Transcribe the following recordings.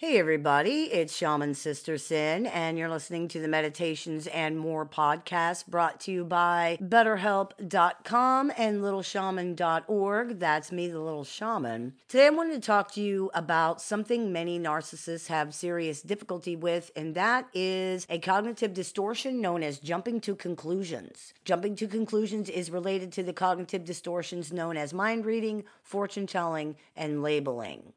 Hey, everybody, it's Shaman Sister Sin, and you're listening to the Meditations and More podcast brought to you by BetterHelp.com and LittleShaman.org. That's me, the Little Shaman. Today, I wanted to talk to you about something many narcissists have serious difficulty with, and that is a cognitive distortion known as jumping to conclusions. Jumping to conclusions is related to the cognitive distortions known as mind reading, fortune telling, and labeling.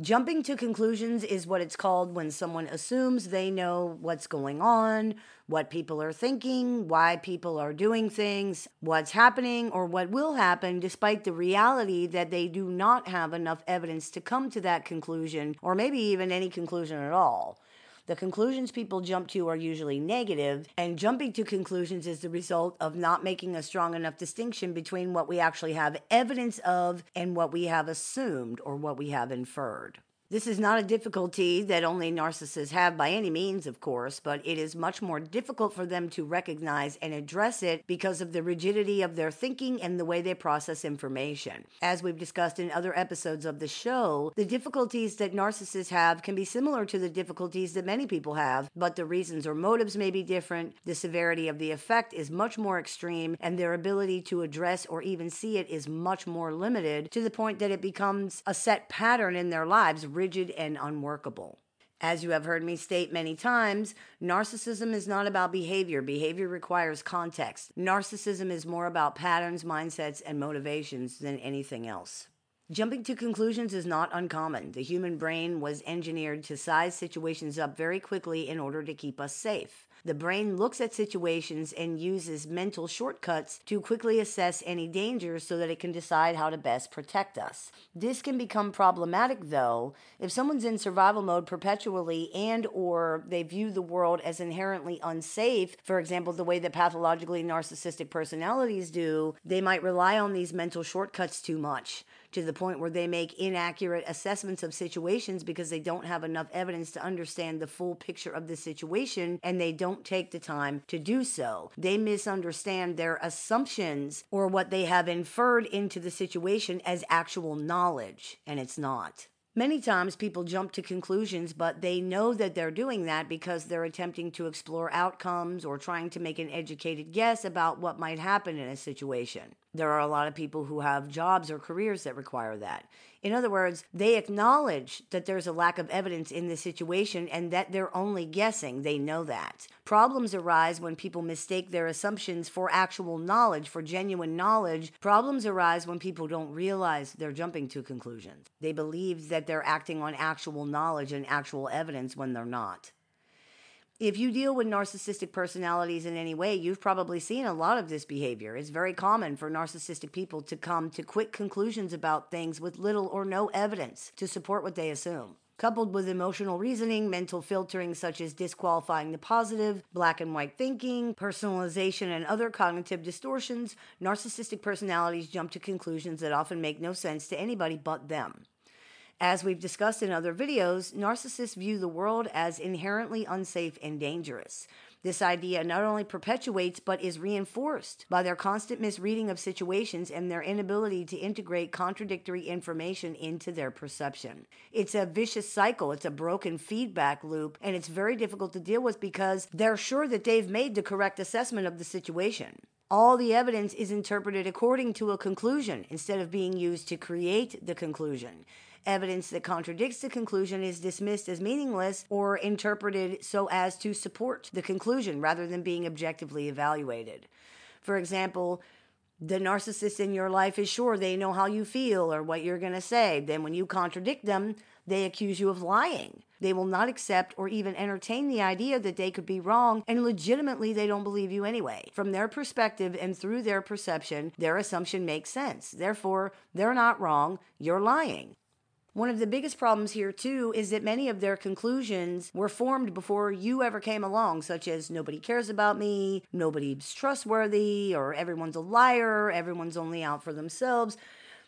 Jumping to conclusions is what it's called when someone assumes they know what's going on, what people are thinking, why people are doing things, what's happening, or what will happen, despite the reality that they do not have enough evidence to come to that conclusion, or maybe even any conclusion at all. The conclusions people jump to are usually negative, and jumping to conclusions is the result of not making a strong enough distinction between what we actually have evidence of and what we have assumed or what we have inferred. This is not a difficulty that only narcissists have by any means, of course, but it is much more difficult for them to recognize and address it because of the rigidity of their thinking and the way they process information. As we've discussed in other episodes of the show, the difficulties that narcissists have can be similar to the difficulties that many people have, but the reasons or motives may be different, the severity of the effect is much more extreme, and their ability to address or even see it is much more limited to the point that it becomes a set pattern in their lives rigid and unworkable. As you have heard me state many times, narcissism is not about behavior. Behavior requires context. Narcissism is more about patterns, mindsets, and motivations than anything else. Jumping to conclusions is not uncommon. The human brain was engineered to size situations up very quickly in order to keep us safe. The brain looks at situations and uses mental shortcuts to quickly assess any danger so that it can decide how to best protect us. This can become problematic though if someone's in survival mode perpetually and or they view the world as inherently unsafe, for example, the way that pathologically narcissistic personalities do, they might rely on these mental shortcuts too much to the point where they make inaccurate assessments of situations because they don't have enough evidence to understand the full picture of the situation and they don't take the time to do so. They misunderstand their assumptions or what they have inferred into the situation as actual knowledge, and it's not. Many times people jump to conclusions, but they know that they're doing that because they're attempting to explore outcomes or trying to make an educated guess about what might happen in a situation. There are a lot of people who have jobs or careers that require that. In other words, they acknowledge that there's a lack of evidence in the situation and that they're only guessing. They know that. Problems arise when people mistake their assumptions for actual knowledge, for genuine knowledge. Problems arise when people don't realize they're jumping to conclusions. They believe that they're acting on actual knowledge and actual evidence when they're not. If you deal with narcissistic personalities in any way, you've probably seen a lot of this behavior. It's very common for narcissistic people to come to quick conclusions about things with little or no evidence to support what they assume. Coupled with emotional reasoning, mental filtering such as disqualifying the positive, black and white thinking, personalization, and other cognitive distortions, narcissistic personalities jump to conclusions that often make no sense to anybody but them. As we've discussed in other videos, narcissists view the world as inherently unsafe and dangerous. This idea not only perpetuates but is reinforced by their constant misreading of situations and their inability to integrate contradictory information into their perception. It's a vicious cycle, it's a broken feedback loop, and it's very difficult to deal with because they're sure that they've made the correct assessment of the situation all the evidence is interpreted according to a conclusion instead of being used to create the conclusion. Evidence that contradicts the conclusion is dismissed as meaningless or interpreted so as to support the conclusion rather than being objectively evaluated. For example, the narcissist in your life is sure they know how you feel or what you're going to say. Then, when you contradict them, they accuse you of lying. They will not accept or even entertain the idea that they could be wrong, and legitimately, they don't believe you anyway. From their perspective and through their perception, their assumption makes sense. Therefore, they're not wrong, you're lying. One of the biggest problems here, too, is that many of their conclusions were formed before you ever came along, such as nobody cares about me, nobody's trustworthy, or everyone's a liar, everyone's only out for themselves.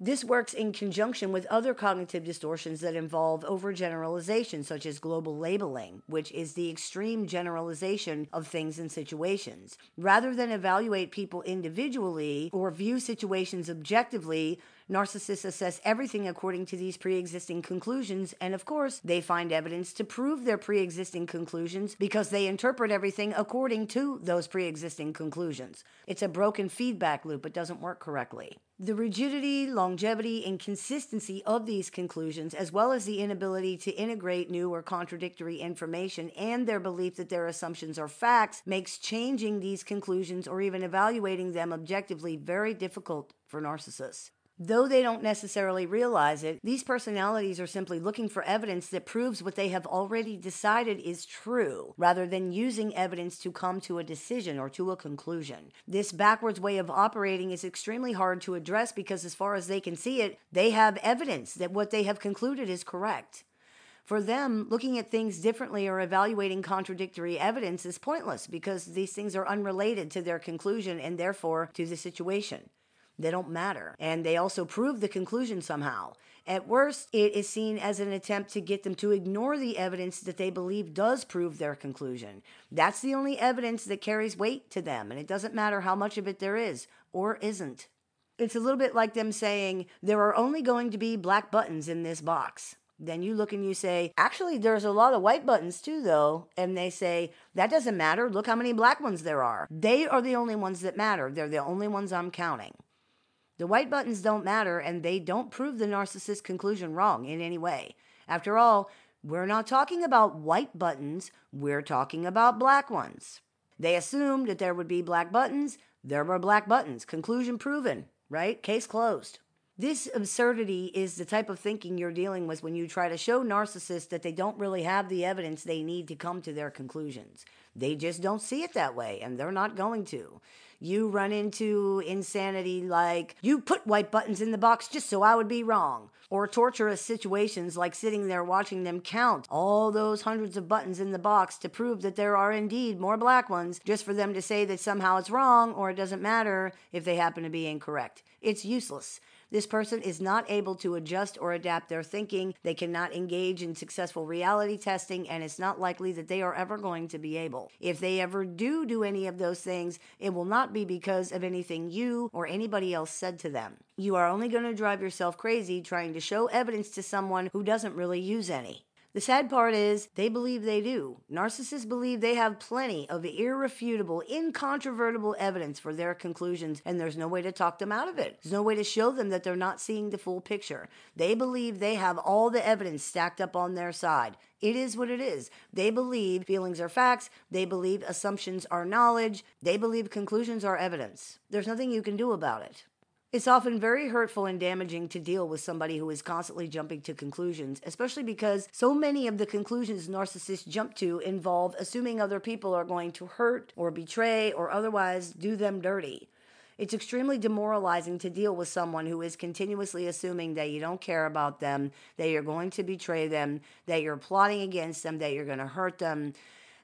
This works in conjunction with other cognitive distortions that involve overgeneralization, such as global labeling, which is the extreme generalization of things and situations. Rather than evaluate people individually or view situations objectively, Narcissists assess everything according to these pre existing conclusions, and of course, they find evidence to prove their pre existing conclusions because they interpret everything according to those pre existing conclusions. It's a broken feedback loop, it doesn't work correctly. The rigidity, longevity, and consistency of these conclusions, as well as the inability to integrate new or contradictory information and their belief that their assumptions are facts, makes changing these conclusions or even evaluating them objectively very difficult for narcissists. Though they don't necessarily realize it, these personalities are simply looking for evidence that proves what they have already decided is true, rather than using evidence to come to a decision or to a conclusion. This backwards way of operating is extremely hard to address because, as far as they can see it, they have evidence that what they have concluded is correct. For them, looking at things differently or evaluating contradictory evidence is pointless because these things are unrelated to their conclusion and therefore to the situation. They don't matter. And they also prove the conclusion somehow. At worst, it is seen as an attempt to get them to ignore the evidence that they believe does prove their conclusion. That's the only evidence that carries weight to them, and it doesn't matter how much of it there is or isn't. It's a little bit like them saying, There are only going to be black buttons in this box. Then you look and you say, Actually, there's a lot of white buttons too, though. And they say, That doesn't matter. Look how many black ones there are. They are the only ones that matter. They're the only ones I'm counting. The white buttons don't matter and they don't prove the narcissist conclusion wrong in any way. After all, we're not talking about white buttons, we're talking about black ones. They assumed that there would be black buttons, there were black buttons. Conclusion proven, right? Case closed. This absurdity is the type of thinking you're dealing with when you try to show narcissists that they don't really have the evidence they need to come to their conclusions. They just don't see it that way, and they're not going to you run into insanity like, you put white buttons in the box just so I would be wrong. Or torturous situations like sitting there watching them count all those hundreds of buttons in the box to prove that there are indeed more black ones, just for them to say that somehow it's wrong or it doesn't matter if they happen to be incorrect. It's useless. This person is not able to adjust or adapt their thinking. They cannot engage in successful reality testing, and it's not likely that they are ever going to be able. If they ever do do any of those things, it will not be because of anything you or anybody else said to them. You are only going to drive yourself crazy trying to show evidence to someone who doesn't really use any. The sad part is they believe they do. Narcissists believe they have plenty of irrefutable, incontrovertible evidence for their conclusions, and there's no way to talk them out of it. There's no way to show them that they're not seeing the full picture. They believe they have all the evidence stacked up on their side. It is what it is. They believe feelings are facts. They believe assumptions are knowledge. They believe conclusions are evidence. There's nothing you can do about it. It's often very hurtful and damaging to deal with somebody who is constantly jumping to conclusions, especially because so many of the conclusions narcissists jump to involve assuming other people are going to hurt or betray or otherwise do them dirty. It's extremely demoralizing to deal with someone who is continuously assuming that you don't care about them, that you're going to betray them, that you're plotting against them, that you're going to hurt them,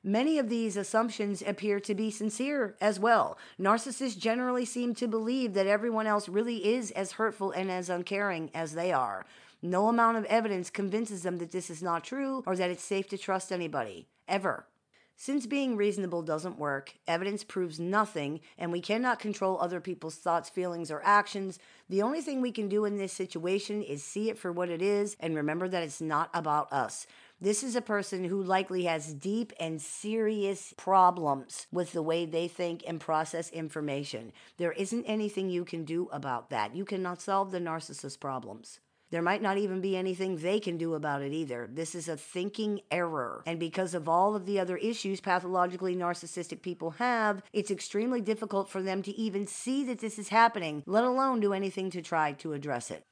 Many of these assumptions appear to be sincere as well. Narcissists generally seem to believe that everyone else really is as hurtful and as uncaring as they are. No amount of evidence convinces them that this is not true or that it's safe to trust anybody, ever. Since being reasonable doesn't work, evidence proves nothing, and we cannot control other people's thoughts, feelings, or actions, the only thing we can do in this situation is see it for what it is and remember that it's not about us. This is a person who likely has deep and serious problems with the way they think and process information. There isn't anything you can do about that. You cannot solve the narcissist problems. There might not even be anything they can do about it either. This is a thinking error. And because of all of the other issues pathologically narcissistic people have, it's extremely difficult for them to even see that this is happening, let alone do anything to try to address it.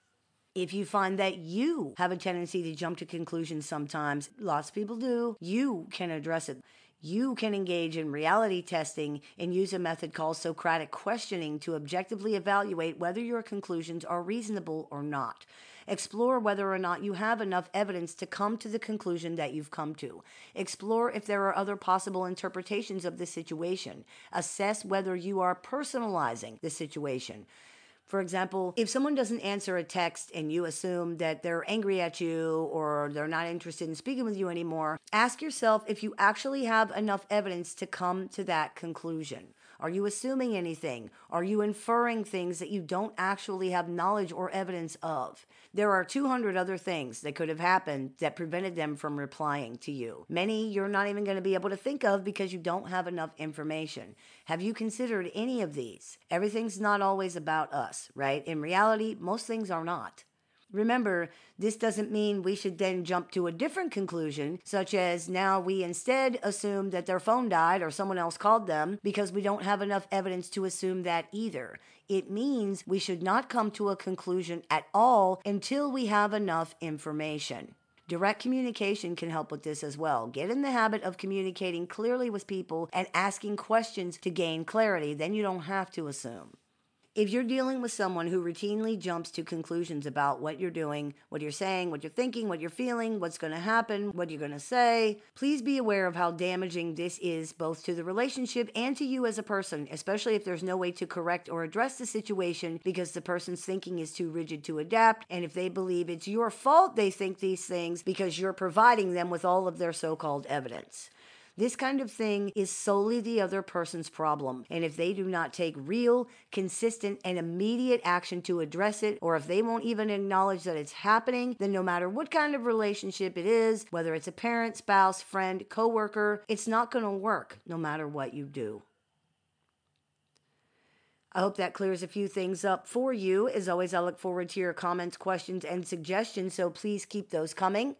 If you find that you have a tendency to jump to conclusions sometimes, lots of people do, you can address it. You can engage in reality testing and use a method called Socratic questioning to objectively evaluate whether your conclusions are reasonable or not. Explore whether or not you have enough evidence to come to the conclusion that you've come to. Explore if there are other possible interpretations of the situation. Assess whether you are personalizing the situation. For example, if someone doesn't answer a text and you assume that they're angry at you or they're not interested in speaking with you anymore, ask yourself if you actually have enough evidence to come to that conclusion. Are you assuming anything? Are you inferring things that you don't actually have knowledge or evidence of? There are 200 other things that could have happened that prevented them from replying to you. Many you're not even going to be able to think of because you don't have enough information. Have you considered any of these? Everything's not always about us, right? In reality, most things are not. Remember, this doesn't mean we should then jump to a different conclusion, such as now we instead assume that their phone died or someone else called them because we don't have enough evidence to assume that either. It means we should not come to a conclusion at all until we have enough information. Direct communication can help with this as well. Get in the habit of communicating clearly with people and asking questions to gain clarity. Then you don't have to assume. If you're dealing with someone who routinely jumps to conclusions about what you're doing, what you're saying, what you're thinking, what you're feeling, what's going to happen, what you're going to say, please be aware of how damaging this is both to the relationship and to you as a person, especially if there's no way to correct or address the situation because the person's thinking is too rigid to adapt. And if they believe it's your fault they think these things because you're providing them with all of their so called evidence. This kind of thing is solely the other person's problem. And if they do not take real, consistent, and immediate action to address it, or if they won't even acknowledge that it's happening, then no matter what kind of relationship it is, whether it's a parent, spouse, friend, coworker, it's not going to work no matter what you do. I hope that clears a few things up for you. As always, I look forward to your comments, questions, and suggestions, so please keep those coming.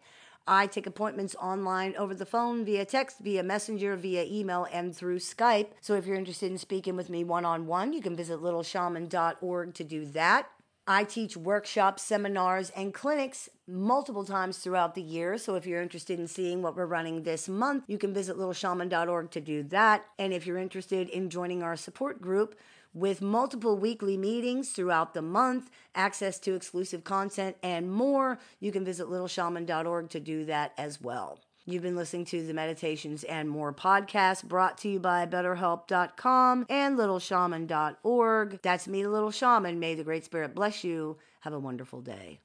I take appointments online over the phone, via text, via messenger, via email, and through Skype. So if you're interested in speaking with me one on one, you can visit littleshaman.org to do that. I teach workshops, seminars, and clinics multiple times throughout the year. So if you're interested in seeing what we're running this month, you can visit littleshaman.org to do that. And if you're interested in joining our support group, with multiple weekly meetings throughout the month, access to exclusive content, and more. You can visit littleshaman.org to do that as well. You've been listening to the Meditations and More podcast brought to you by BetterHelp.com and LittleShaman.org. That's me, Little Shaman. May the Great Spirit bless you. Have a wonderful day.